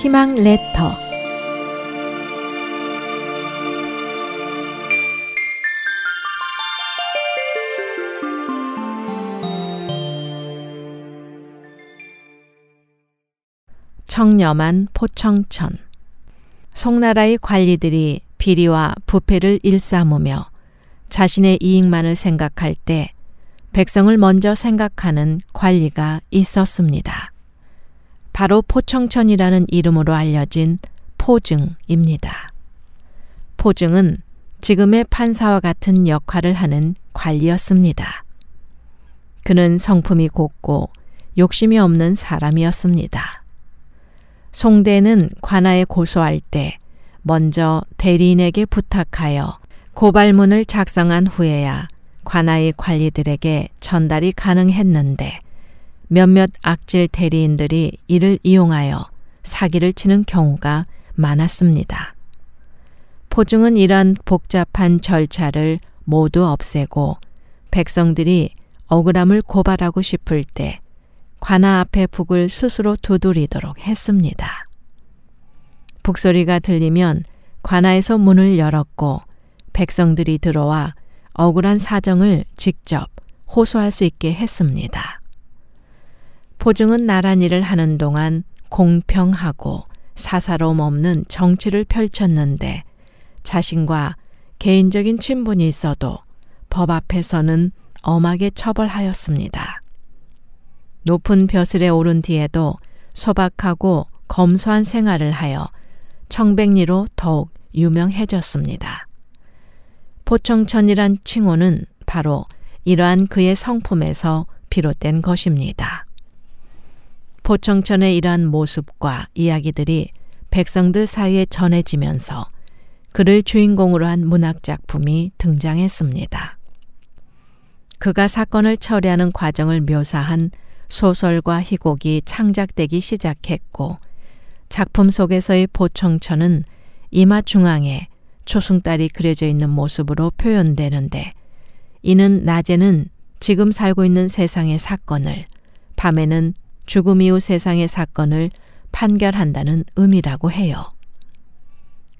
희망 레터 청렴한 포청천 송나라의 관리들이 비리와 부패를 일삼으며 자신의 이익만을 생각할 때 백성을 먼저 생각하는 관리가 있었습니다. 바로 포청천이라는 이름으로 알려진 포증입니다. 포증은 지금의 판사와 같은 역할을 하는 관리였습니다. 그는 성품이 곱고 욕심이 없는 사람이었습니다. 송대는 관아에 고소할 때 먼저 대리인에게 부탁하여 고발문을 작성한 후에야 관아의 관리들에게 전달이 가능했는데 몇몇 악질 대리인들이 이를 이용하여 사기를 치는 경우가 많았습니다. 포중은 이런 복잡한 절차를 모두 없애고 백성들이 억울함을 고발하고 싶을 때 관아 앞에 북을 스스로 두드리도록 했습니다. 북소리가 들리면 관아에서 문을 열었고 백성들이 들어와 억울한 사정을 직접 호소할 수 있게 했습니다. 포증은 나란 일을 하는 동안 공평하고 사사로움 없는 정치를 펼쳤는데 자신과 개인적인 친분이 있어도 법 앞에서는 엄하게 처벌하였습니다. 높은 벼슬에 오른 뒤에도 소박하고 검소한 생활을 하여 청백리로 더욱 유명해졌습니다. 포청천이란 칭호는 바로 이러한 그의 성품에서 비롯된 것입니다. 포청천의 이러한 모습과 이야기들이 백성들 사이에 전해지면서 그를 주인공으로 한 문학작품이 등장했습니다. 그가 사건을 처리하는 과정을 묘사한 소설과 희곡이 창작되기 시작했고 작품 속에서의 보청천은 이마 중앙에 초승달이 그려져 있는 모습으로 표현되는데 이는 낮에는 지금 살고 있는 세상의 사건을 밤에는 죽음 이후 세상의 사건을 판결한다는 의미라고 해요.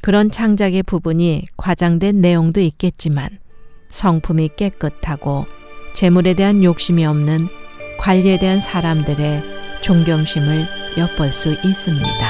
그런 창작의 부분이 과장된 내용도 있겠지만 성품이 깨끗하고 재물에 대한 욕심이 없는 관리에 대한 사람들의 존경심을 엿볼 수 있습니다.